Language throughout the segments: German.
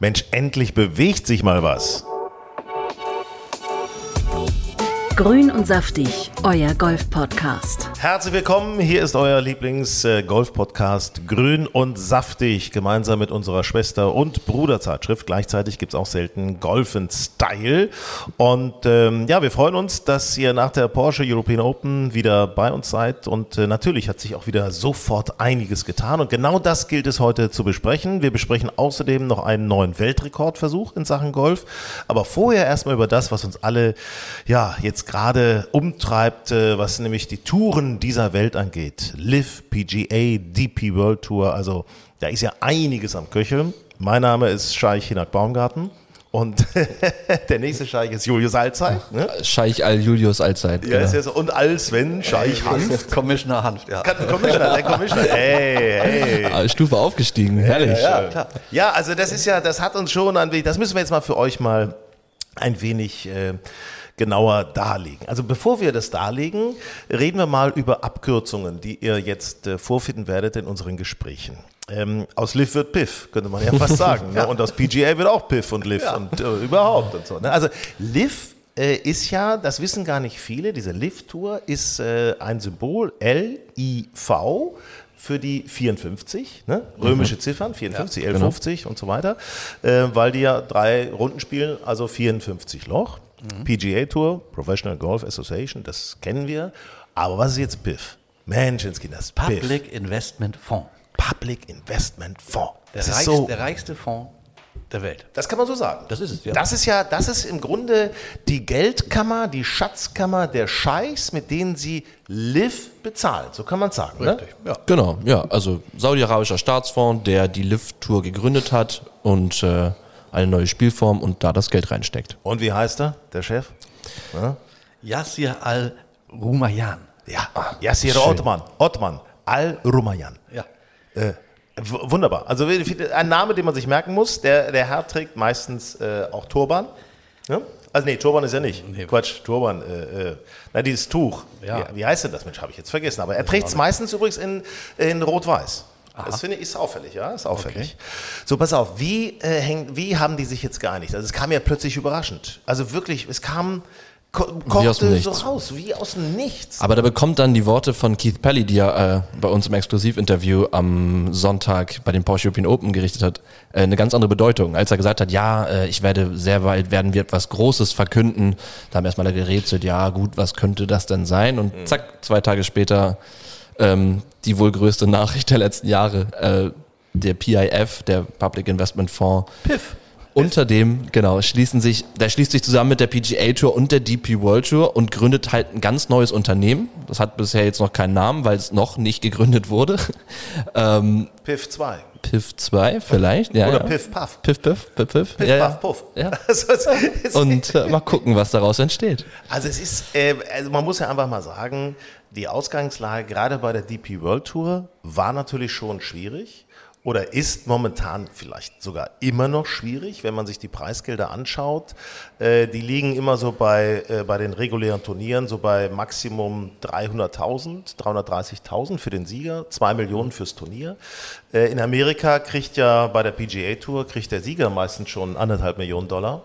Mensch, endlich bewegt sich mal was. Grün und saftig, euer Golf-Podcast. Herzlich willkommen, hier ist euer Lieblings-Golf-Podcast Grün und Saftig, gemeinsam mit unserer Schwester- und Bruderzeitschrift. Gleichzeitig gibt es auch selten Golf in Style. Und ähm, ja, wir freuen uns, dass ihr nach der Porsche European Open wieder bei uns seid. Und äh, natürlich hat sich auch wieder sofort einiges getan. Und genau das gilt es heute zu besprechen. Wir besprechen außerdem noch einen neuen Weltrekordversuch in Sachen Golf. Aber vorher erstmal über das, was uns alle ja jetzt gerade umtreibt, äh, was nämlich die Touren dieser Welt angeht. Live, PGA, DP World Tour, also da ist ja einiges am Köcheln. Mein Name ist Scheich Hinak Baumgarten und der nächste Scheich ist Julius Alzeit. Ne? Scheich Al-Julius Allzeit. Ja, ist ja so. Und Al-Sven Scheich Hanf. Commissioner Hanft, ja. Commissioner, der Commissioner. Hey, hey. Ah, Stufe aufgestiegen, herrlich. Ja, klar. ja, also das ist ja, das hat uns schon ein wenig, das müssen wir jetzt mal für euch mal ein wenig äh, genauer darlegen. Also bevor wir das darlegen, reden wir mal über Abkürzungen, die ihr jetzt äh, vorfinden werdet in unseren Gesprächen. Ähm, aus Liv wird Piff, könnte man ja fast sagen. ne? Und aus PGA wird auch Piff und Liv und äh, überhaupt und so. Ne? Also Liv äh, ist ja, das wissen gar nicht viele, diese Liv-Tour ist äh, ein Symbol L-I-V für die 54, ne? römische Ziffern, 54, L50 und so weiter, äh, weil die ja drei Runden spielen, also 54 Loch. PGA Tour, Professional Golf Association, das kennen wir. Aber was ist jetzt PIF? Menschenskind, das PIF. Public Investment Fonds. Public Investment Fonds. Der, Das ist reichste, so. der reichste Fonds der Welt. Das kann man so sagen. Das ist es, ja. Das ist ja, das ist im Grunde die Geldkammer, die Schatzkammer der Scheichs, mit denen sie Liv bezahlen. So kann man es sagen. Ne? Ja. Genau, ja. Also saudi-arabischer Staatsfonds, der die Lift-Tour gegründet hat und äh, eine neue Spielform und da das Geld reinsteckt. Und wie heißt er, der Chef? Yassir al-Rumayyan. Ja, Yassir Schön. Ottman. Ottman. Al-Rumayyan. Ja. Äh, wunderbar. Also ein Name, den man sich merken muss. Der, der Herr trägt meistens äh, auch Turban. Ja? Also nee, Turban ist ja nicht. Quatsch, Turban. Äh, äh, na, dieses Tuch. Ja. Wie, wie heißt denn das, Mensch? Habe ich jetzt vergessen. Aber er trägt es meistens übrigens in, in Rot-Weiß. Das finde ich ist auffällig, ja, ist auffällig. So, pass auf, wie, äh, häng, wie haben die sich jetzt geeinigt? Also es kam ja plötzlich überraschend. Also wirklich, es kam, ko kochte so Nichts. raus, wie aus dem Nichts. Aber da bekommt dann die Worte von Keith Pelly, die er äh, bei uns im Exklusivinterview am Sonntag bei den Porsche European Open gerichtet hat, äh, eine ganz andere Bedeutung. Als er gesagt hat, ja, äh, ich werde sehr bald werden wir etwas Großes verkünden, da haben erstmal alle gerätselt, ja gut, was könnte das denn sein? Und zack, zwei Tage später ähm, die wohl größte Nachricht der letzten Jahre, äh, der PIF, der Public Investment Fonds. Piff. Unter dem, genau, schließen sich, der schließt sich zusammen mit der PGA Tour und der DP World Tour und gründet halt ein ganz neues Unternehmen. Das hat bisher jetzt noch keinen Namen, weil es noch nicht gegründet wurde. ähm, Piff 2. Piff 2 vielleicht, ja. Oder ja. Piff Puff. Piff, Piff, Piff, Piff. Piff, ja. Puff, Puff. Ja. Also, Und äh, mal gucken, was daraus entsteht. also es ist, äh, also man muss ja einfach mal sagen, die Ausgangslage gerade bei der DP World Tour war natürlich schon schwierig oder ist momentan vielleicht sogar immer noch schwierig, wenn man sich die Preisgelder anschaut. Äh, die liegen immer so bei, äh, bei den regulären Turnieren so bei Maximum 300.000, 330.000 für den Sieger, 2 Millionen fürs Turnier. Äh, in Amerika kriegt ja bei der PGA Tour kriegt der Sieger meistens schon anderthalb Millionen Dollar.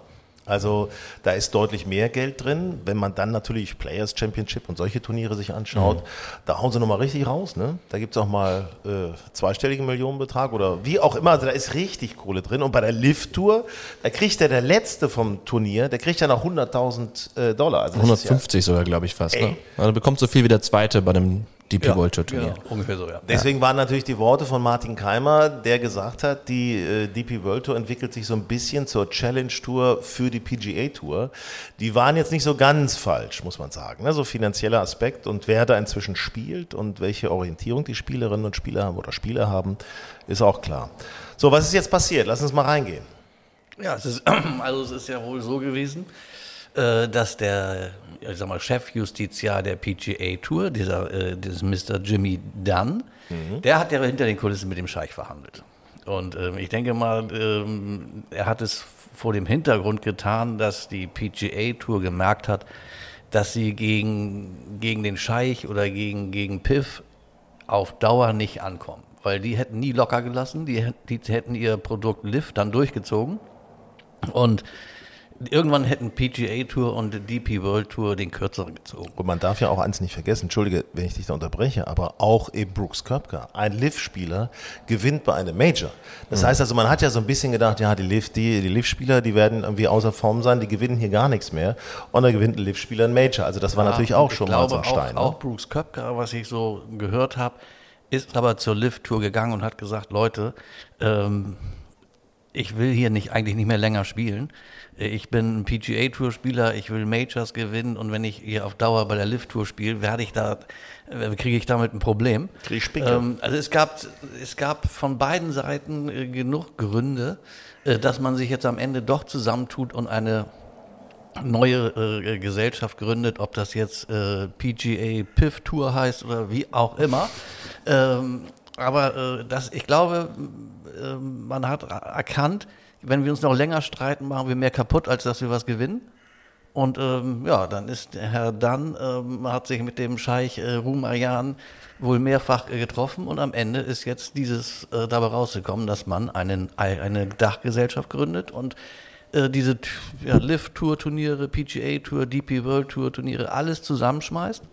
Also da ist deutlich mehr Geld drin. Wenn man dann natürlich Players Championship und solche Turniere sich anschaut, Mhm. da hauen sie nochmal richtig raus. Ne? Da gibt es auch mal äh, zweistelligen Millionenbetrag oder wie auch immer. Also da ist richtig Kohle drin. Und bei der Lift Tour, da kriegt der der Letzte vom Turnier, der kriegt ja noch 100.000 äh, Dollar. Also das ist 150 sogar, glaube ich, fast. Ne? Also bekommt so viel wie der Zweite bei dem DP World Tour Turnier. Genau, ungefähr so, ja. Deswegen waren natürlich die Worte von Martin Keimer, der gesagt hat, die äh, DP World Tour entwickelt sich so ein bisschen zur Challenge Tour für die PGA Tour. Die waren jetzt nicht so ganz falsch, muss man sagen. Ne? So finanzieller Aspekt und wer da inzwischen spielt und welche Orientierung die Spielerinnen und Spieler haben oder Spieler haben, ist auch klar. So, was ist jetzt passiert? Lass uns mal reingehen. Ja, es ist, also es ist ja wohl so gewesen, dass der ich sag mal, Chefjustiziar der PGA Tour, dieser, äh, dieses Mr. Jimmy Dunn, der hat ja hinter den Kulissen mit dem Scheich verhandelt. Und ähm, ich denke mal, ähm, er hat es vor dem Hintergrund getan, dass die PGA Tour gemerkt hat, dass sie gegen, gegen den Scheich oder gegen, gegen Piff auf Dauer nicht ankommen. Weil die hätten nie locker gelassen, die, die hätten ihr Produkt Lift dann durchgezogen. Und irgendwann hätten PGA Tour und DP World Tour den kürzeren gezogen. Und man darf ja auch eins nicht vergessen, entschuldige, wenn ich dich da unterbreche, aber auch eben Brooks Köpker, ein Liv-Spieler, gewinnt bei einem Major. Das heißt also, man hat ja so ein bisschen gedacht, ja, die Liv, die, die Liv-Spieler, die werden irgendwie außer Form sein, die gewinnen hier gar nichts mehr. Und dann gewinnt ein Liv-Spieler ein Major. Also das war natürlich auch schon mal so ein Stein. Auch, ne? auch Brooks Köpker, was ich so gehört habe, ist aber zur Lift-Tour gegangen und hat gesagt, Leute, ähm, ich will hier nicht eigentlich nicht mehr länger spielen. Ich bin ein PGA-Tour-Spieler, ich will Majors gewinnen und wenn ich hier auf Dauer bei der Lift-Tour spiele, werde ich da, äh, kriege ich damit ein Problem. Krieg ich Spinke. Ähm, also es gab, es gab von beiden Seiten äh, genug Gründe, äh, dass man sich jetzt am Ende doch zusammentut und eine neue äh, Gesellschaft gründet, ob das jetzt PGA Piff Tour heißt oder wie auch immer. Ähm, aber das, ich glaube, man hat erkannt, wenn wir uns noch länger streiten, machen wir mehr kaputt, als dass wir was gewinnen. Und ähm, ja, dann ist Herr Dunn, ähm, hat sich mit dem Scheich äh, Rumarian wohl mehrfach äh, getroffen und am Ende ist jetzt dieses äh, dabei rausgekommen, dass man einen, eine Dachgesellschaft gründet und äh, diese ja, Lift-Tour-Turniere, PGA-Tour, DP World-Tour-Turniere, alles zusammenschmeißt,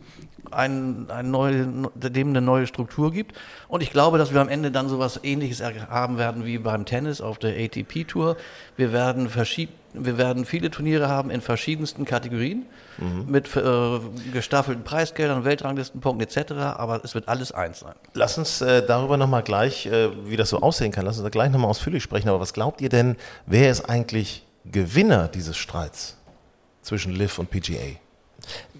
ein, ein neue, dem eine neue Struktur gibt. Und ich glaube, dass wir am Ende dann sowas ähnliches haben werden wie beim Tennis auf der ATP-Tour. Wir werden verschied wir werden viele Turniere haben in verschiedensten Kategorien mit äh, gestaffelten Preisgeldern, Weltranglistenpunkten etc. Aber es wird alles eins sein. Lass uns äh, darüber nochmal gleich, äh, wie das so aussehen kann, lass uns da gleich nochmal ausführlich sprechen. Aber was glaubt ihr denn, wer ist eigentlich Gewinner dieses Streits zwischen Liv und PGA?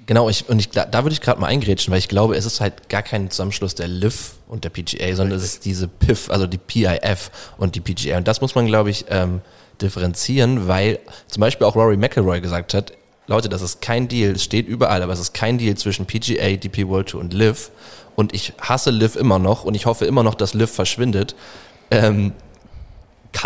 Genau, ich, und ich, da, da würde ich gerade mal eingrätschen, weil ich glaube, es ist halt gar kein Zusammenschluss der LIV und der PGA, sondern es ist diese PIF, also die PIF und die PGA. Und das muss man, glaube ich, ähm, differenzieren, weil zum Beispiel auch Rory McIlroy gesagt hat, Leute, das ist kein Deal, es steht überall, aber es ist kein Deal zwischen PGA, DP World Tour und LIV. Und ich hasse LIV immer noch und ich hoffe immer noch, dass LIV verschwindet. Ähm,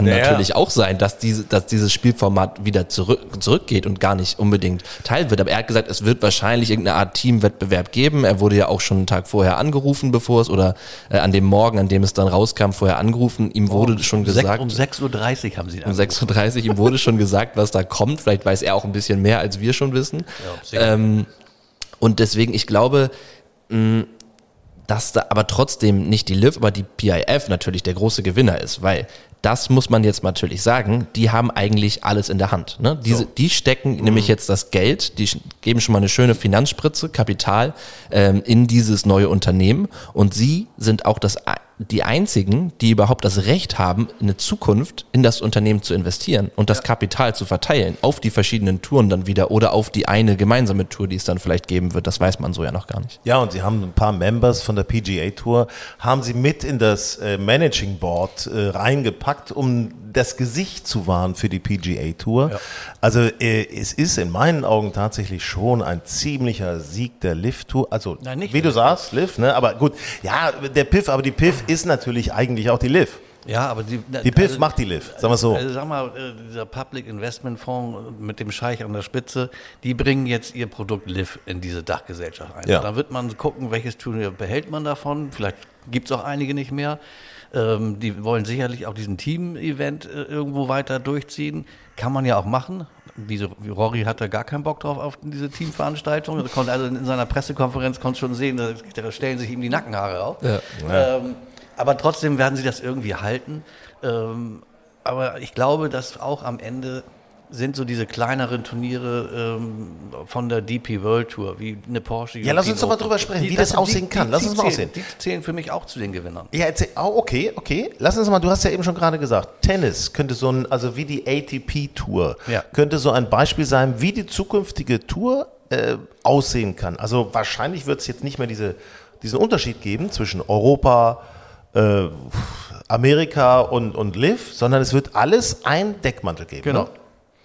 kann Naja. natürlich auch sein, dass, diese, dass dieses Spielformat wieder zurück, zurückgeht und gar nicht unbedingt Teil wird. Aber er hat gesagt, es wird wahrscheinlich irgendeine Art Teamwettbewerb geben. Er wurde ja auch schon einen Tag vorher angerufen, bevor es oder äh, an dem Morgen, an dem es dann rauskam, vorher angerufen. Ihm wurde schon gesagt, Um 6.30 Uhr haben sie um 6.30 Uhr, ihm wurde schon gesagt, was da kommt. Vielleicht weiß er auch ein bisschen mehr, als wir schon wissen. ähm, und deswegen, ich glaube, mh, dass da aber trotzdem nicht die LIV, aber die PIF natürlich der große Gewinner ist, weil das muss man jetzt natürlich sagen, die haben eigentlich alles in der Hand. Ne? Diese, Die stecken nämlich jetzt das Geld, die geben schon mal eine schöne Finanzspritze, Kapital ähm, in dieses neue Unternehmen und sie sind auch das, die einzigen, die überhaupt das Recht haben, eine Zukunft in das Unternehmen zu investieren und das Kapital zu verteilen auf die verschiedenen Touren dann wieder oder auf die eine gemeinsame Tour, die es dann vielleicht geben wird. Das weiß man so ja noch gar nicht. Ja, und sie haben ein paar Members von der PGA Tour, haben sie mit in das äh, Managing Board äh, reingepackt, um das Gesicht zu wahren für die PGA Tour. Also äh, es ist in meinen Augen tatsächlich schon ein ziemlicher Sieg der Liv Tour. Also Nein, nicht wie du sagst, Liv, ne? Aber gut, ja, der Piff, aber die Piff ist natürlich eigentlich auch die Liv. Ja, aber die, Die Piff macht die Liv, sagen wir so. Also sag mal, äh, dieser Public Investment Fonds mit dem Scheich an der Spitze, die bringen jetzt ihr Produkt Liv in diese Dachgesellschaft ein. Ja. Dann wird man gucken, welches Turnier behält man davon. Vielleicht gibt es auch einige nicht mehr. Ähm, die wollen sicherlich auch diesen Team-Event äh, irgendwo weiter durchziehen. Kann man ja auch machen. Diese, Rory hatte gar keinen Bock drauf auf diese Teamveranstaltung. Er also in seiner Pressekonferenz konnte schon sehen, da, stellen sich ihm die Nackenhaare auf. Ähm, aber trotzdem werden sie das irgendwie halten. Ähm, aber ich glaube, dass auch am Ende sind so diese kleineren Turniere ähm, von der DP World Tour, wie eine Porsche. Ja, lass uns doch mal drüber sprechen, wie das aussehen kann. Lass uns mal zählen, aussehen. Die zählen für mich auch zu den Gewinnern. Ja, erzähl, oh, okay, okay. Lass uns mal, du hast ja eben schon gerade gesagt, Tennis könnte so ein, also wie die ATP-Tour, Ja. könnte so ein Beispiel sein, wie die zukünftige Tour äh, aussehen kann. Also wahrscheinlich wird es jetzt nicht mehr diese, diesen Unterschied geben zwischen Europa, äh, Amerika und, und Liv, sondern es wird alles ein Deckmantel geben. Genau. Ne?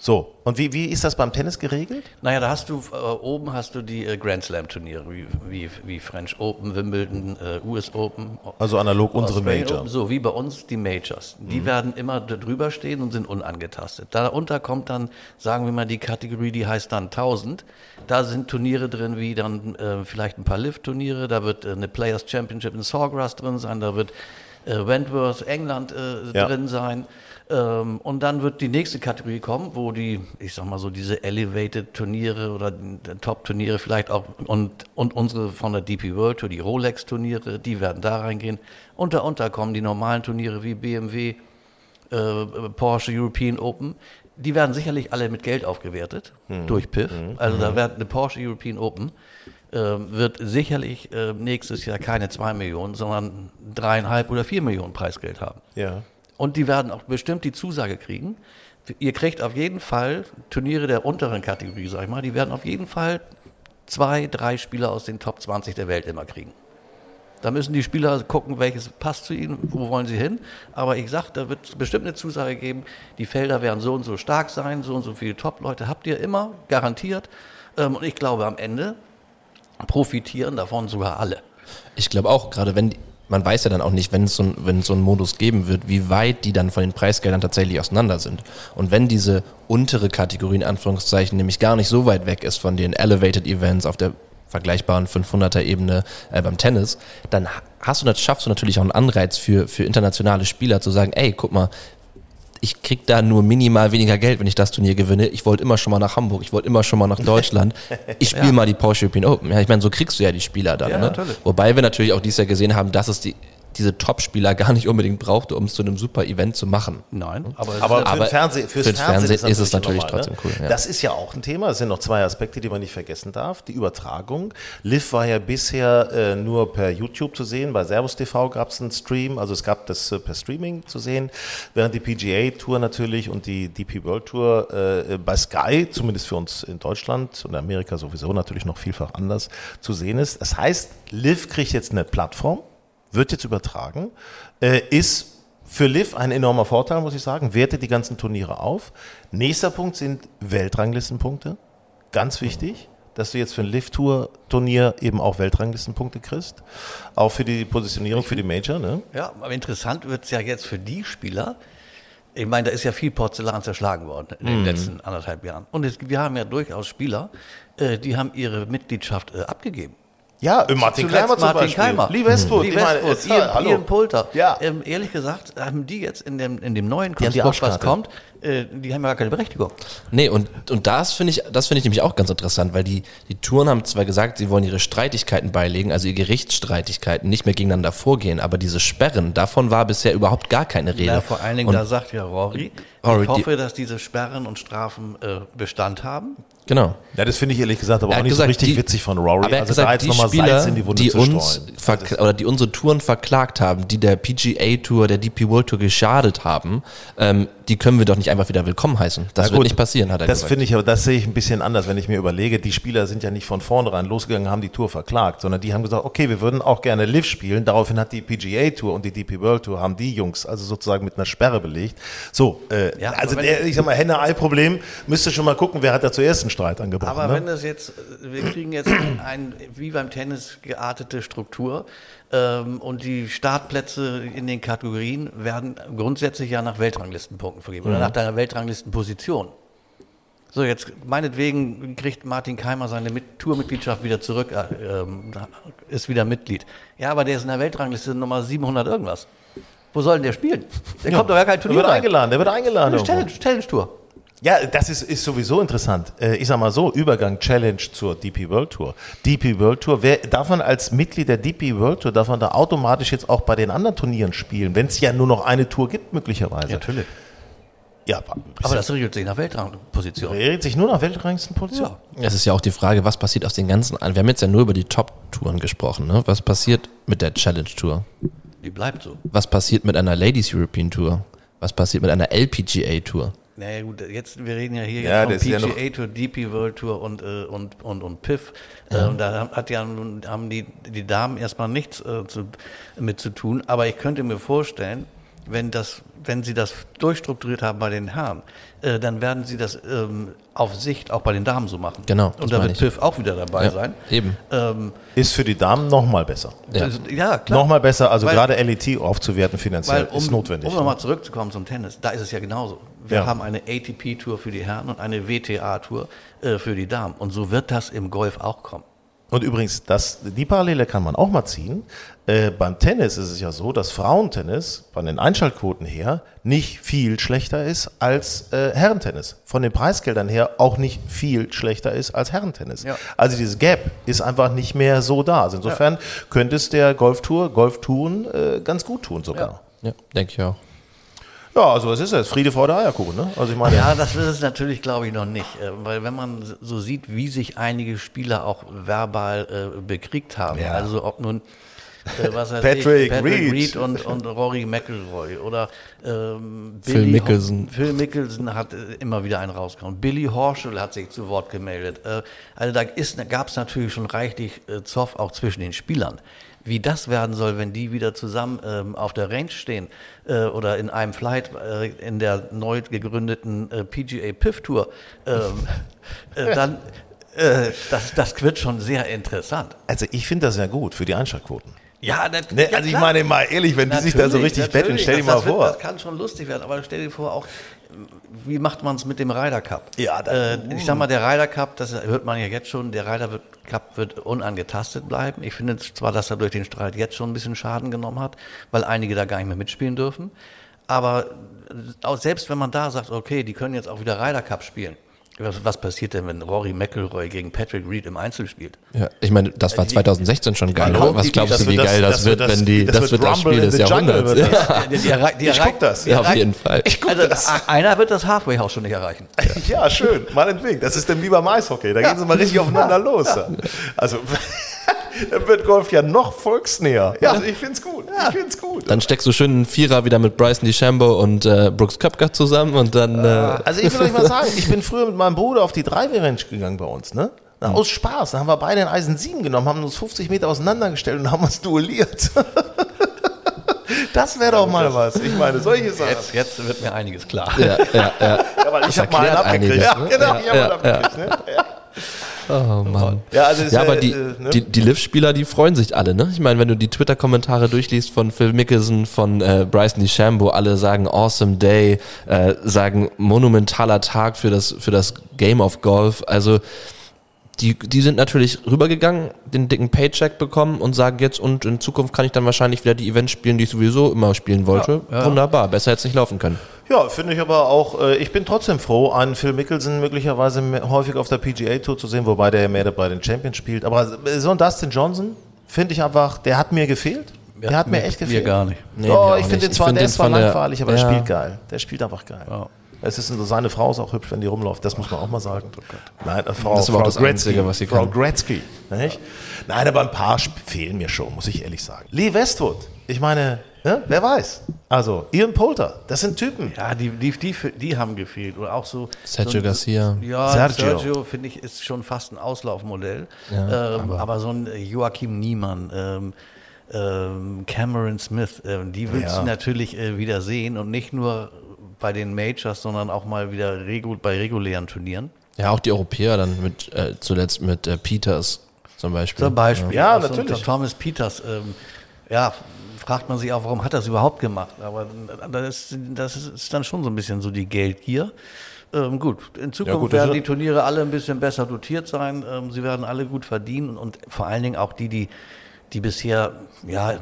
So, und wie, wie ist das beim Tennis geregelt? Naja, da hast du äh, oben hast du die äh, Grand Slam Turniere, wie, wie, wie French Open, Wimbledon, äh, US Open. Also analog unsere Australian Major. Open, so wie bei uns die Majors. Die werden immer drüber stehen und sind unangetastet. Darunter kommt dann, sagen wir mal, die Kategorie, die heißt dann 1000. Da sind Turniere drin, wie dann äh, vielleicht ein paar Lift-Turniere. Da wird äh, eine Players Championship in Sawgrass drin sein. Da wird äh, Wentworth, England Ja. drin sein. Ähm, und dann wird die nächste Kategorie kommen, wo die, ich sag mal so, diese Elevated Turniere oder Top-Turniere vielleicht auch und, und unsere von der DP World Tour, die Rolex-Turniere, die werden da reingehen. Und darunter kommen die normalen Turniere wie BMW, äh, Porsche European Open. Die werden sicherlich alle mit Geld aufgewertet durch PIF. Also da wird eine Porsche European Open äh, wird sicherlich äh, nächstes Jahr keine zwei Millionen, sondern dreieinhalb oder vier Millionen Preisgeld haben. Ja. Und die werden auch bestimmt die Zusage kriegen. Ihr kriegt auf jeden Fall Turniere der unteren Kategorie, sag ich mal, die werden auf jeden Fall zwei, drei Spieler aus den Top 20 der Welt immer kriegen. Da müssen die Spieler gucken, welches passt zu ihnen, wo wollen sie hin. Aber ich sag, da wird bestimmt eine Zusage geben, die Felder werden so und so stark sein, so und so viele Top-Leute habt ihr immer, garantiert. Ähm, Und ich glaube, am Ende profitieren davon sogar alle. Ich glaube auch, gerade wenn, man weiß ja dann auch nicht, wenn es so, ein- wenn es so einen Modus geben wird, wie weit die dann von den Preisgeldern tatsächlich auseinander sind. Und wenn diese untere Kategorie in Anführungszeichen nämlich gar nicht so weit weg ist von den Elevated Events auf der vergleichbaren 500er Ebene äh, beim Tennis, dann hast du, das schaffst du natürlich auch einen Anreiz für, für internationale Spieler zu sagen, ey, guck mal, ich krieg da nur minimal weniger Geld, wenn ich das Turnier gewinne. Ich wollte immer schon mal nach Hamburg, ich wollte immer schon mal nach Deutschland. Ich spiele mal die Porsche European Open. Ja, ich meine, so kriegst du ja die Spieler dann. Ja, ne? Wobei wir natürlich auch dieses Jahr gesehen haben, dass es die, diese Top-Spieler gar nicht unbedingt brauchte, um es zu einem super Event zu machen. Nein, aber, Aber für Aber den Fernseh, fürs für den Fernsehen Fernsehen ist es natürlich nochmal, trotzdem cool, ja. Das ist ja auch ein Thema. Es sind noch zwei Aspekte, die man nicht vergessen darf. Die Übertragung. Liv war ja bisher äh, nur per YouTube zu sehen. Bei Servus TV gab es einen Stream. Also es gab das äh, per Streaming zu sehen. Während die PGA Tour natürlich und die DP World Tour äh, bei Sky, zumindest für uns in Deutschland und Amerika sowieso natürlich noch vielfach anders zu sehen ist. Das heißt, Liv kriegt jetzt eine Plattform, wird jetzt übertragen, äh, ist für Liv ein enormer Vorteil, muss ich sagen. Wertet die ganzen Turniere auf. Nächster Punkt sind Weltranglistenpunkte. Ganz wichtig, dass du jetzt für ein Liv-Tour-Turnier eben auch Weltranglistenpunkte kriegst. Auch für die Positionierung für die Major. Ne? Ja, aber interessant wird es ja jetzt für die Spieler. Ich meine, da ist ja viel Porzellan zerschlagen worden in den Mhm. letzten anderthalb Jahren. Und es, wir haben ja durchaus Spieler, äh, die haben ihre Mitgliedschaft äh, abgegeben. Ja, äh, Martin Keimer zum Martin Beispiel. Keimer. Lee Westwood. Lee ich meine, Westwood, jetzt, ja, Ian, hallo. Ian Poulter. Ja. Ähm, ehrlich gesagt haben die jetzt in dem, in dem neuen Konstrukt, was kommt, äh, die haben ja gar keine Berechtigung. Nee, und, und das finde ich, das finde ich nämlich auch ganz interessant, weil die, die Touren haben zwar gesagt, sie wollen ihre Streitigkeiten beilegen, also ihre Gerichtsstreitigkeiten, nicht mehr gegeneinander vorgehen, aber diese Sperren, davon war bisher überhaupt gar keine Rede. Ja, vor allen Dingen, und, da sagt ja Rory, Rory, ich hoffe, dass diese Sperren und Strafen äh, Bestand haben. Genau. Ja, das finde ich ehrlich gesagt aber Er auch nicht gesagt, so richtig die- witzig von Rory. Aber er also da gesagt, jetzt die nochmal Salz in die Wunde die zu uns streuen. oder die unsere Touren verklagt haben, die der PGA Tour, der DP World Tour geschadet haben, ähm, die können wir doch nicht einfach wieder willkommen heißen. Das wird nicht passieren, hat er Das gesagt. finde ich, aber das sehe ich ein bisschen anders, wenn ich mir überlege, die Spieler sind ja nicht von vornherein losgegangen, haben die Tour verklagt, sondern die haben gesagt, okay, wir würden auch gerne Live spielen. Daraufhin hat die PGA Tour und die DP World Tour haben die Jungs also sozusagen mit einer Sperre belegt. So, äh, Ja, also der, ich sag mal, Henne-Ei-Problem, müsste schon mal gucken, wer hat da zuerst einen Streit angebrochen. Aber ne? wenn das jetzt, wir kriegen jetzt ein, wie beim Tennis geartete Struktur ähm, und die Startplätze in den Kategorien werden grundsätzlich ja nach Weltranglistenpunkten vergeben oder nach deiner Weltranglistenposition. So, jetzt meinetwegen kriegt Martin Keimer seine Mit Tourmitgliedschaft wieder zurück, äh, ähm, ist wieder Mitglied. Ja, aber der ist in der Weltrangliste Nummer 700 irgendwas. Wo soll denn der spielen? Der kommt doch gar kein der Turnier wird rein. eingeladen, der wird eingeladen. Eine. Challenge, Challenge Tour. Ja, das ist, ist sowieso interessant. Äh, Ich sag mal so, Übergang Challenge zur DP World Tour. DP World Tour, wer, darf man als Mitglied der DP World Tour, darf man da automatisch jetzt auch bei den anderen Turnieren spielen, wenn es ja nur noch eine Tour gibt, möglicherweise. Natürlich. Ja, Aber das regelt sich nach Weltrangposition. regelt sich nur nach weltranglichsten Position. Ja. Es ist ja auch die Frage, was passiert aus den ganzen, wir haben jetzt ja nur über die Top-Touren gesprochen, ne? Was passiert mit der Challenge Tour? Die bleibt so. Was passiert mit einer Ladies European Tour? Was passiert mit einer LPGA Tour? Naja gut, jetzt, wir reden ja hier Ja, jetzt von ist ja PGA Tour, DP World Tour und, äh, und, und, und PIF. Äh, und da hat ja, nun- haben die, die Damen erstmal nichts äh, zu, mit zu tun. Aber ich könnte mir vorstellen, wenn, das, wenn sie das durchstrukturiert haben bei den Herren, äh, dann werden sie das ähm, auf Sicht auch bei den Damen so machen. Genau, Und da wird ich. PIF auch wieder dabei Ja, sein. eben. Ähm, Ist für die Damen nochmal besser. Ja. also, ja, klar. Nochmal besser, also Weil- gerade LET aufzuwerten finanziell Weil, um, ist notwendig. Um nochmal zurückzukommen zum Tennis, da ist es ja genauso. Wir Ja. haben eine ATP-Tour für die Herren und eine WTA-Tour äh, für die Damen. Und so wird das im Golf auch kommen. Und übrigens, das, die Parallele kann man auch mal ziehen. Äh, beim Tennis ist es ja so, dass Frauentennis von den Einschaltquoten her nicht viel schlechter ist als äh, Herrentennis. Von den Preisgeldern her auch nicht viel schlechter ist als Herrentennis. Ja. Also dieses Gap ist einfach nicht mehr so da. Also insofern könnte es der Golftour, Golftouren äh, ganz gut tun sogar. Ja, denke ich auch. Ja. also was ist das? Friede, Freude, Eierkuchen, ne? Also ich meine, Ja, das ist es natürlich, glaube ich, noch nicht. Äh, Weil wenn man so sieht, wie sich einige Spieler auch verbal äh, bekriegt haben, Ja. also ob nun äh, was heißt Patrick ich, Patrick Reed. Reed und, und Rory McIlroy oder ähm, Phil Billy Mickelson. Ho- Phil Mickelson hat äh, immer wieder einen rausgehauen. Billy Horschel hat sich zu Wort gemeldet. Äh, also da gab es natürlich schon reichlich äh, Zoff auch zwischen den Spielern. Wie das werden soll, wenn die wieder zusammen ähm, auf der Range stehen äh, oder in einem Flight äh, in der neu gegründeten äh, PGA Piff Tour, ähm, äh, dann äh, das, das wird schon sehr interessant. also ich finde das ja gut für die Einschaltquoten. Ja, das, Ne, ja, also ich meine mal ehrlich, wenn die sich da so Natürlich, richtig betteln, natürlich. stell dir Das- mal das wird- vor. Das kann schon lustig werden, aber stell dir vor auch, wie macht man es mit dem Ryder Cup? Ja, da- äh, ich sag mal, der Ryder Cup, das hört man ja jetzt schon, der Ryder Cup wird unangetastet bleiben. Ich finde zwar, dass er durch den Streit jetzt schon ein bisschen Schaden genommen hat, weil einige da gar nicht mehr mitspielen dürfen. Aber äh, auch selbst wenn man da sagt, okay, die können jetzt auch wieder Ryder Cup spielen. Was, was passiert denn, wenn Rory McIlroy gegen Patrick Reed im Einzel spielt? Ja, ich meine, das war 2016 schon geil. Hallo? Was Die- glaubst das du, wie das- geil das, das wird, das- wenn die, das das, wird das Spiel des Jahrhunderts? das. Ja, Die, die, errei- die Ich guck das. die ja, auf jeden Fall. Also, a- einer wird das Halfway House schon nicht erreichen. Ja, schön, meinetwegen. Das ist dann wie beim Eishockey. Da gehen sie mal richtig aufeinander los. Ja. Also, dann wird Golf ja noch volksnäher. Ja, also ich find's gut. Ich find's gut. Dann steckst du schön einen Vierer wieder mit Bryson DeChambeau und äh, Brooks Koepka zusammen und dann... Äh, Also ich will euch mal sagen, ich bin früher mit meinem Bruder auf die Driving-Range gegangen bei uns, ne? Na, aus Spaß. Da haben wir beide den Eisen 7 genommen, haben uns 50 Meter auseinandergestellt und haben uns duelliert. Das wäre doch mal was. Ich meine, solche Sachen. Jetzt, jetzt wird mir einiges klar. ja, ja, ja. Ja, weil ich habe mal einen abgekriegt. einiges, Ja, ne? genau, ich habe Ja, einen abgekriegt. Ne? Ja. Oh Mann. Ja, also Ja, aber die, äh, ne? die, die Liv-Spieler, die freuen sich alle, ne? Ich meine, wenn du die Twitter-Kommentare durchliest von Phil Mickelson, von äh, Bryson DeChambeau, alle sagen awesome day, äh, sagen monumentaler Tag für das, für das Game of Golf. Also die, die sind natürlich rübergegangen, den dicken Paycheck bekommen und sagen jetzt, und in Zukunft kann ich dann wahrscheinlich wieder die Events spielen, die ich sowieso immer spielen wollte. Wunderbar, besser hätte es nicht laufen können. Ja, finde ich aber auch, äh, ich bin trotzdem froh, einen Phil Mickelson möglicherweise mehr- häufig auf der PGA Tour zu sehen, wobei der ja mehr bei den Champions spielt. Aber so ein Dustin Johnson finde ich einfach, der hat mir gefehlt. Der hat mir echt Mir gefehlt. gar nicht. Nee, oh, mir ich finde nicht. den Ich zwar, find der den ist zwar langweilig, aber der ja. spielt geil. Der spielt einfach geil. Es ist, seine Frau ist auch hübsch, wenn die rumläuft, das muss man auch mal sagen. Nein, äh, Frau, Das ist aber auch Frau das Einzige, was sie Frau kann. Gretzky. Nicht? Nein, aber ein paar fehlen mir schon, muss ich ehrlich sagen. Lee Westwood, ich meine, ne, wer weiß. Also, Ian Poulter, das sind Typen. Ja, die, die, die, die haben gefehlt. Oder auch so. Sergio so ein, Garcia. Ja, Sergio. Sergio, finde ich, ist schon fast ein Auslaufmodell. Ja, ähm, aber, so ein Joachim Niemann, ähm, ähm, Cameron Smith, ähm, die willst Ja. du natürlich äh, wieder sehen und nicht nur bei den Majors, sondern auch mal wieder regu bei regulären Turnieren. Ja, auch die Europäer dann mit, äh, zuletzt mit äh, Peters zum Beispiel. Zum Beispiel. Ja, ein natürlich. Thomas Peters, ähm, ja, fragt man sich auch, warum hat er das überhaupt gemacht? Aber das, ist- das ist dann schon so ein bisschen so die Geldgier. Ähm, gut, in Zukunft gut, das werden ist- die Turniere alle ein bisschen besser dotiert sein. Ähm, sie werden alle gut verdienen und vor allen Dingen auch die, die, die bisher ja, äh,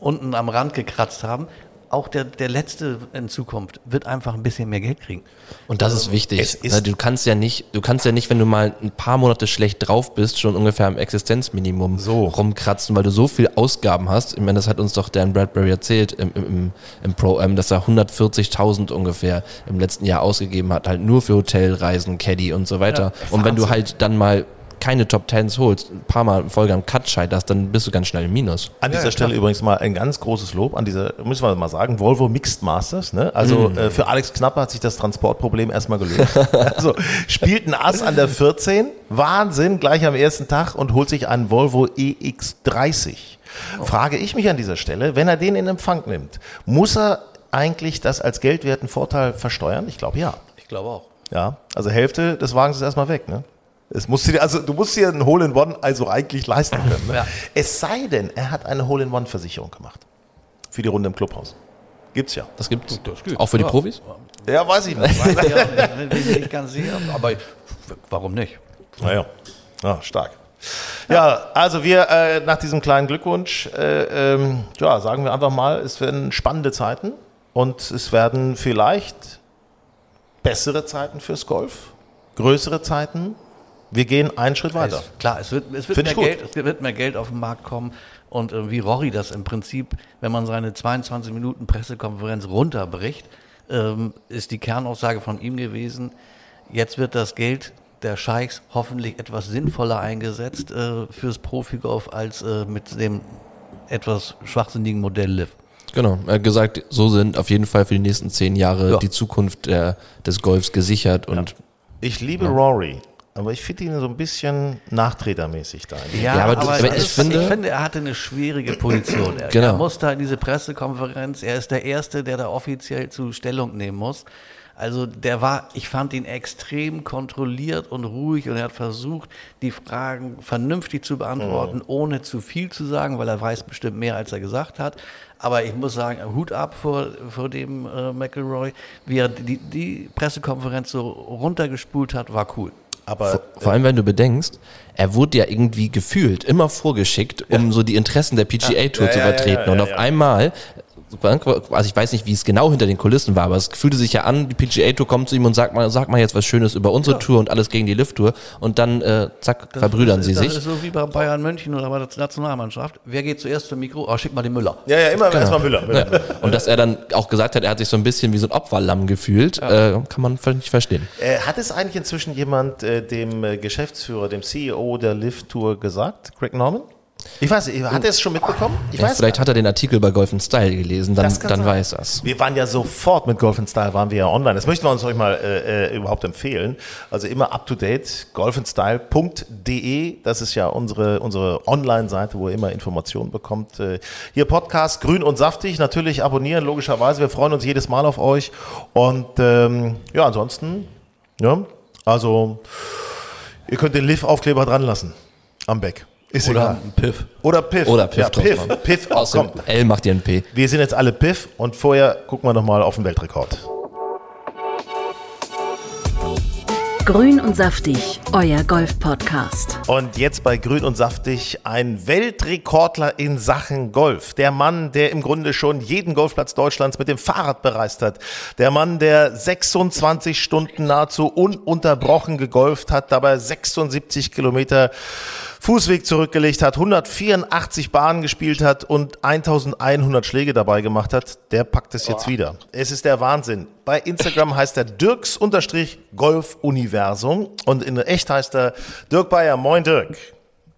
unten am Rand gekratzt haben. Auch der, der Letzte in Zukunft wird einfach ein bisschen mehr Geld kriegen. Und das ist wichtig. es ist- Na, du kannst ja nicht, du kannst ja nicht, wenn du mal ein paar Monate schlecht drauf bist, schon ungefähr am Existenzminimum So. rumkratzen, weil du so viel Ausgaben hast. Ich meine, das hat uns doch Dan Bradbury erzählt im, im, im, im Pro, ähm, dass er 140.000 ungefähr im letzten Jahr ausgegeben hat, halt nur für Hotelreisen, Caddy und so weiter. und wenn du halt dann mal keine Top Tens holst, ein paar Mal in Folge am Cut scheiterst, dann bist du ganz schnell im Minus. An dieser Stelle übrigens mal ein ganz großes Lob an dieser, müssen wir mal sagen, Volvo Mixed Masters. Ne? Also äh, für Alex Knapper hat sich das Transportproblem erstmal gelöst. also spielt ein Ass an der 14, Wahnsinn, gleich am ersten Tag und holt sich einen Volvo EX30. Frage ich mich an dieser Stelle, wenn er den in Empfang nimmt, muss er eigentlich das als geldwerten Vorteil versteuern? Ich glaube ja. Ich glaube auch. Ja, also Hälfte des Wagens ist erstmal weg, ne? Es musst du dir, also du musst dir ein Hole-in-One also eigentlich leisten können. Ne? Ja. Es sei denn, er hat eine Hole-in-One-Versicherung gemacht. Für die Runde im Clubhaus. Gibt's ja. Das gibt's. Auch für die Profis? Ja, weiß ich nicht. Weiß ich auch nicht, bin ich nicht ganz sicher, aber warum nicht? naja, ja, stark. Ja, also wir äh, nach diesem kleinen Glückwunsch, äh, ähm, ja, sagen wir einfach mal, es werden spannende Zeiten und es werden vielleicht bessere Zeiten fürs Golf, größere Zeiten. Wir gehen einen Schritt weiter. Es, klar, es wird, es, wird Find mehr. Geld, es wird mehr Geld auf den Markt kommen. Und äh, wie Rory das im Prinzip, wenn man seine 22 Minuten Pressekonferenz runterbricht, ähm, ist die Kernaussage von ihm gewesen, jetzt wird das Geld der Scheichs hoffentlich etwas sinnvoller eingesetzt äh, fürs Profigolf als äh, mit dem etwas schwachsinnigen Modell Liv. Genau, er hat gesagt, so sind auf jeden Fall für die nächsten zehn Jahre Ja. die Zukunft der, des Golfs gesichert und Ich liebe Rory, aber ich finde ihn so ein bisschen nachtretermäßig da. Ja, aber du- aber es ich ist- finde- ich finde, er hatte eine schwierige Position. Er, Genau. er muss da in diese Pressekonferenz, er ist der Erste, der da offiziell zu Stellung nehmen muss. Also der war, ich fand ihn extrem kontrolliert und ruhig und er hat versucht, die Fragen vernünftig zu beantworten, ohne zu viel zu sagen, weil er weiß bestimmt mehr, als er gesagt hat. Aber ich muss sagen, Hut ab vor, vor dem äh, McElroy, wie er die, die Pressekonferenz so runtergespult hat, war cool. Aber vor allem wenn du bedenkst, er wurde ja irgendwie gefühlt immer vorgeschickt, um so die Interessen der PGA Tour Ja, zu ja, ja, vertreten. ja, und ja, auf ja. einmal, also ich weiß nicht, wie es genau hinter den Kulissen war, aber es fühlte sich ja an, die PGA Tour kommt zu ihm und sagt mal, sag mal jetzt was Schönes über unsere Tour und alles gegen die Lift Tour und dann äh, zack, verbrüdern sie das sich. ist so wie bei Bayern München oder bei der Nationalmannschaft. Wer geht zuerst zum Mikro? Oh, schick mal den Müller. ja, ja, immer erstmal Müller. Müller. Ja. Und dass er dann auch gesagt hat, er hat sich so ein bisschen wie so ein Opferlamm gefühlt, äh, kann man nicht verstehen. Äh, hat es eigentlich inzwischen jemand äh, dem äh, Geschäftsführer, dem CEO der Lift Tour gesagt, Greg Norman? Ich weiß nicht, hat er es schon mitbekommen? Ich Ja, weiß vielleicht hat er den Artikel bei Golf Style gelesen, dann, dann weiß er's. Wir waren ja sofort mit Golf Style, waren wir ja online. Das möchten wir uns euch mal äh, äh, überhaupt empfehlen. Also immer up to date, golfandstyle.de. Das ist ja unsere, unsere Online-Seite, wo ihr immer Informationen bekommt. Äh, hier Podcast, grün und saftig. Natürlich abonnieren, logischerweise. Wir freuen uns jedes Mal auf euch. Und ähm, ja, ansonsten, ja, also ihr könnt den Liv-Aufkleber dran lassen. Am Back. Ist Oder egal. ein Piff. Oder Piff. Oder Piff Ja, Piff. machen. Piff. Oh, Aus dem komm. L macht ihr ein P. Wir sind jetzt alle Piff und vorher gucken wir nochmal auf den Weltrekord. Grün und saftig, euer Golf-Podcast. Und jetzt bei Grün und Saftig ein Weltrekordler in Sachen Golf. Der Mann, der im Grunde schon jeden Golfplatz Deutschlands mit dem Fahrrad bereist hat. Der Mann, der 26 Stunden nahezu ununterbrochen gegolft hat, dabei 76 Kilometer Fußweg zurückgelegt hat, 184 Bahnen gespielt hat und 1100 Schläge dabei gemacht hat, der packt es jetzt wieder. Es ist der Wahnsinn. Bei Instagram heißt er Dirks-Golf-Universum und in echt heißt er Dirk Bayer. Moin Dirk.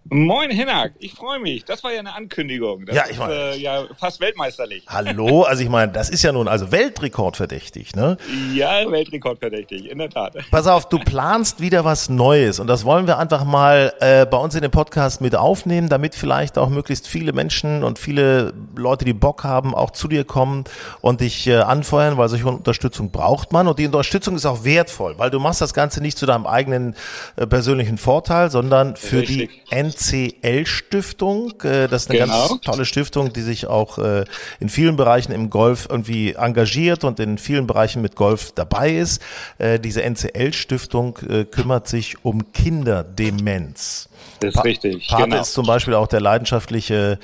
Moin Hinak, ich freue mich. Das war ja eine Ankündigung. Das Ja, ich ist meine- äh, ja fast weltmeisterlich. Hallo, also ich meine, das ist ja nun also Weltrekordverdächtig, ne? Ja, Weltrekordverdächtig, in der Tat. Pass auf, du planst wieder was Neues und das wollen wir einfach mal äh, bei uns in den Podcast mit aufnehmen, damit vielleicht auch möglichst viele Menschen und viele Leute, die Bock haben, auch zu dir kommen und dich äh, anfeuern, weil solche Unterstützung braucht man und die Unterstützung ist auch wertvoll, weil du machst das Ganze nicht zu deinem eigenen äh, persönlichen Vorteil, sondern für Richtig. die NCL-Stiftung. Äh, das ist eine Genau. ganz tolle Stiftung, die sich auch äh, in vielen Bereichen im Golf irgendwie engagiert und in vielen Bereichen mit Golf dabei ist. Äh, Diese NCL-Stiftung kümmert sich um Kinderdemenz. Das ist richtig, Pate genau. ist zum Beispiel auch der leidenschaftliche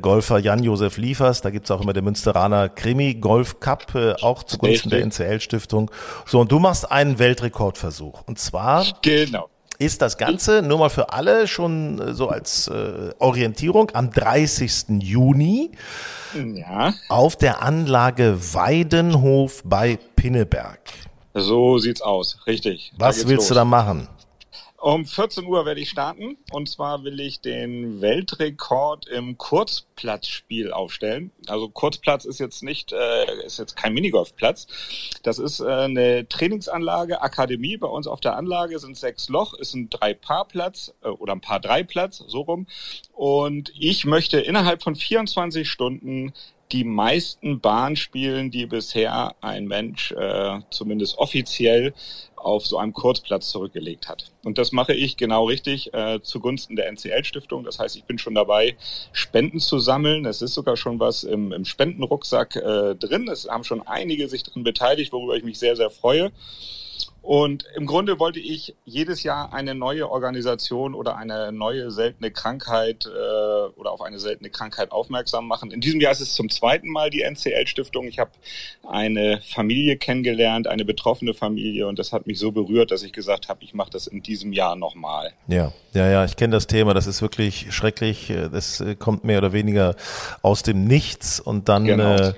Golfer Jan-Josef Liefers. Da gibt's auch immer den Münsteraner Krimi Golf Cup, auch zugunsten der Richtig. NCL-Stiftung. So, und du machst einen Weltrekordversuch. Und zwar Genau. Ist das Ganze nur mal für alle schon äh, so als äh, Orientierung am 30. Juni Ja, auf der Anlage Weidenhof bei Pinneberg. so sieht's aus. Richtig. Was willst du los. da machen? Um 14 Uhr werde ich starten. Und zwar will ich den Weltrekord im Kurzplatzspiel aufstellen. Also Kurzplatz ist jetzt nicht, äh, ist jetzt kein Minigolfplatz. Das ist äh, eine Trainingsanlage, Akademie. Bei uns auf der Anlage sind sechs Loch, ist ein drei Paarplatz äh, oder ein Paar Dreiplatz, so rum. Und ich möchte innerhalb von 24 Stunden die meisten Bahnen spielen, die bisher ein Mensch äh, zumindest offiziell auf so einem Kurzplatz zurückgelegt hat. Und das mache ich genau richtig äh, zugunsten der NCL-Stiftung. Das heißt, ich bin schon dabei, Spenden zu sammeln. Es ist sogar schon was im, im Spendenrucksack äh, drin. Es haben schon einige sich daran beteiligt, worüber ich mich sehr, sehr freue. Und im Grunde wollte ich jedes Jahr eine neue Organisation oder eine neue seltene Krankheit äh, oder auf eine seltene Krankheit aufmerksam machen. In diesem Jahr ist es zum zweiten Mal die NCL-Stiftung. Ich habe eine Familie kennengelernt, eine betroffene Familie, und das hat mich so berührt, dass ich gesagt habe, ich mache das in diesem Jahr nochmal. Ja, ja, ja, ich kenne das Thema. Das ist wirklich schrecklich. Das äh, kommt mehr oder weniger aus dem Nichts und dann Genau. äh,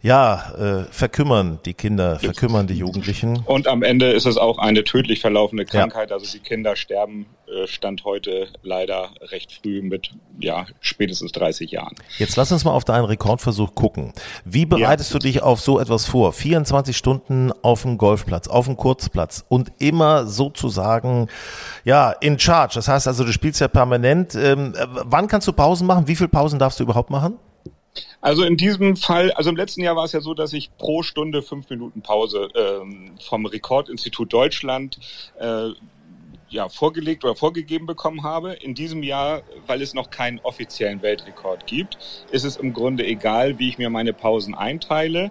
ja äh, verkümmern die Kinder, verkümmern die Jugendlichen. Und am Ende ist es auch eine tödlich verlaufende Krankheit. Also die Kinder sterben äh, Stand heute leider recht früh mit ja spätestens 30 Jahren. Jetzt lass uns mal auf deinen Rekordversuch gucken. Wie bereitest du dich auf so etwas vor? 24 Stunden auf dem Golfplatz, auf dem Kurzplatz und immer sozusagen ja in Charge. Das heißt also, du spielst ja permanent. Ähm, äh, wann kannst du Pausen machen? Wie viele Pausen darfst du überhaupt machen? Also in diesem Fall, also im letzten Jahr war es ja so, dass ich pro Stunde fünf Minuten Pause ähm, vom Rekordinstitut Deutschland äh, ja, vorgelegt oder vorgegeben bekommen habe. In diesem Jahr, weil es noch keinen offiziellen Weltrekord gibt, ist es im Grunde egal, wie ich mir meine Pausen einteile.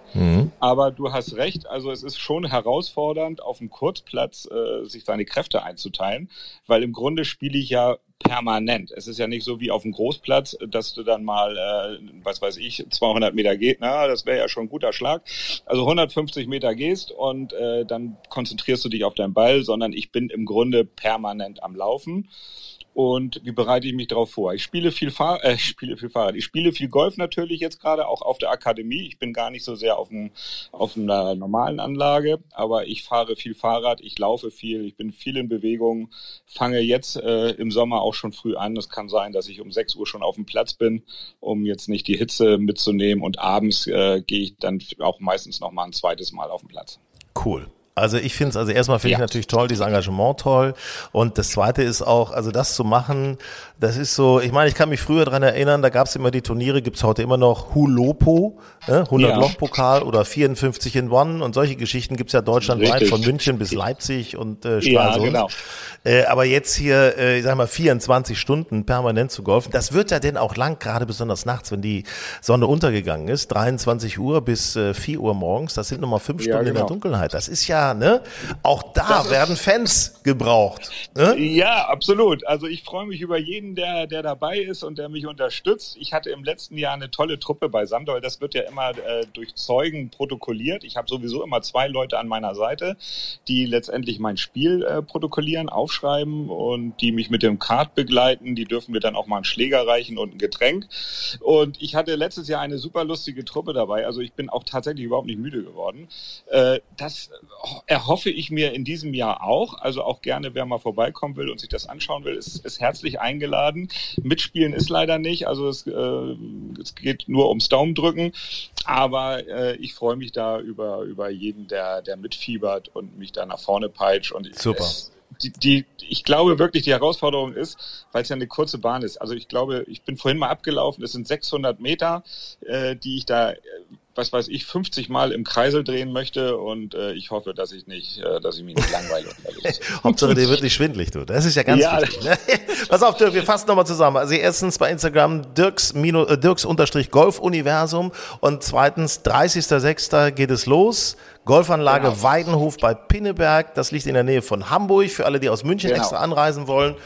Aber du hast recht, also es ist schon herausfordernd, auf dem Kurzplatz äh, sich seine Kräfte einzuteilen, weil im Grunde spiele ich ja permanent. Es ist ja nicht so wie auf dem Großplatz, dass du dann mal, äh, was weiß ich, 200 Meter geht, na, das wäre ja schon ein guter Schlag. Also 150 Meter gehst und äh, dann konzentrierst du dich auf deinen Ball, sondern ich bin im Grunde permanent am Laufen. Und wie bereite ich mich darauf vor? Ich spiele viel Fahr äh, spiele viel Fahrrad. Ich spiele viel Golf natürlich jetzt gerade auch auf der Akademie. Ich bin gar nicht so sehr auf, dem, auf einer normalen Anlage, aber ich fahre viel Fahrrad, ich laufe viel, ich bin viel in Bewegung, fange jetzt äh, im Sommer auch schon früh an. Es kann sein, dass ich um 6 Uhr schon auf dem Platz bin, um jetzt nicht die Hitze mitzunehmen und abends äh, gehe ich dann auch meistens noch mal ein zweites Mal auf den Platz. Cool. Also ich finde es, also erstmal finde ich Ja. natürlich toll, dieses Engagement toll. Und das zweite ist auch, also das zu machen, das ist so, ich meine, ich kann mich früher dran erinnern, da gab es immer die Turniere, gibt's heute immer noch Hulopo, ne? 100 Ja. Loch Pokal oder 54 in One und solche Geschichten gibt's ja deutschlandweit Richtig. von München bis Leipzig und äh, Ja, Stralsund. genau. Äh, aber jetzt hier, äh, ich sag mal, 24 Stunden permanent zu golfen, das wird ja denn auch lang, gerade besonders nachts, wenn die Sonne untergegangen ist, 23 Uhr bis äh, 4 Uhr morgens, das sind nochmal fünf Ja, Stunden in der genau. Dunkelheit. Das ist ja, ne? Auch da werden Fans gebraucht. Ne? Ja, absolut. Also ich freue mich über jeden, der, der dabei ist und der mich unterstützt. Ich hatte im letzten Jahr eine tolle Truppe bei Samdol. Das wird ja immer äh, durch Zeugen protokolliert. Ich habe sowieso immer zwei Leute an meiner Seite, die letztendlich mein Spiel äh, protokollieren, aufschreiben und die mich mit dem Kart begleiten. Die dürfen mir dann auch mal einen Schläger reichen und ein Getränk. Und ich hatte letztes Jahr eine super lustige Truppe dabei. Also ich bin auch tatsächlich überhaupt nicht müde geworden. Äh, das erhoffe ich mir in diesem Jahr auch. Also auch gerne, wer mal vorbeikommen will und sich das anschauen will, ist, ist herzlich eingeladen. Mitspielen ist leider nicht. Also es, äh, es geht nur ums Daumendrücken. Aber äh, ich freue mich da über, über jeden, der, der mitfiebert und mich da nach vorne peitscht. Und Super. Es, die, die, ich glaube wirklich, die Herausforderung ist, weil es ja eine kurze Bahn ist. Also ich glaube, ich bin vorhin mal abgelaufen, es sind 600 Meter, äh, die ich da äh, was weiß ich, 50 Mal im Kreisel drehen möchte und äh, ich hoffe, dass ich nicht, äh, dass ich mich nicht langweile. Hauptsache, dir wird nicht schwindlig, du. Das ist ja ganz Ja. wichtig. Ne? Pass auf, Dirk, wir fassen nochmal zusammen. Also erstens bei Instagram Dirks, Mino- äh, Dirks unterstrich und zweitens 30.06. geht es los. Golfanlage Genau. Weidenhof bei Pinneberg. Das liegt in der Nähe von Hamburg, für alle, die aus München Genau. extra anreisen wollen.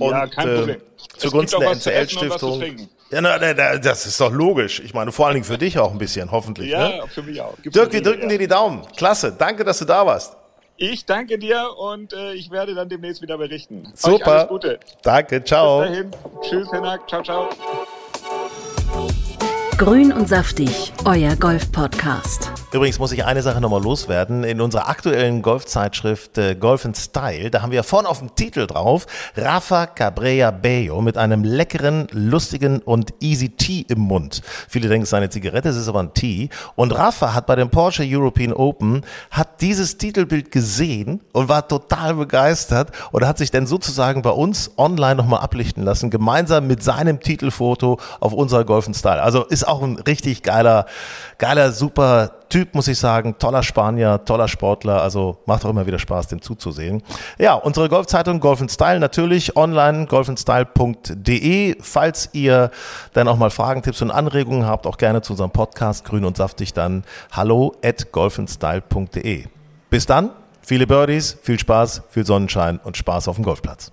Und, Ja, kein Problem. Es zugunsten der NCL-Stiftung. Ja, das ist doch logisch. Ich meine, vor allen Dingen für dich auch ein bisschen, hoffentlich. Ja, ne? für mich auch. Gibt's Dirk, wir drücken Regel, dir die Daumen. Klasse. Danke, dass du da warst. ja. Ich danke dir und äh, ich werde dann demnächst wieder berichten. Super. alles Gute. Danke. Ciao. Bis dahin. Tschüss, Hinak. Ciao, ciao. Grün und saftig, euer Golf-Podcast. Übrigens muss ich eine Sache nochmal loswerden. In unserer aktuellen Golfzeitschrift äh, Golf in Style, da haben wir vorne auf dem Titel drauf Rafa Cabrera Bello mit einem leckeren, lustigen und easy Tea im Mund. Viele denken, es sei eine Zigarette, es ist aber ein Tee. Und Rafa hat bei dem Porsche European Open, hat dieses Titelbild gesehen und war total begeistert und hat sich dann sozusagen bei uns online nochmal ablichten lassen, gemeinsam mit seinem Titelfoto auf unserer Golf in Style. Also ist auch ein richtig geiler, geiler, super Typ, muss ich sagen. Toller Spanier, toller Sportler. Also macht auch immer wieder Spaß, dem zuzusehen. Ja, unsere Golfzeitung Golf in Style natürlich online golfinstyle.de. Falls ihr dann auch mal Fragen, Tipps und Anregungen habt, auch gerne zu unserem Podcast Grün und Saftig dann hallo at golfinstyle.de. Bis dann, viele Birdies, viel Spaß, viel Sonnenschein und Spaß auf dem Golfplatz.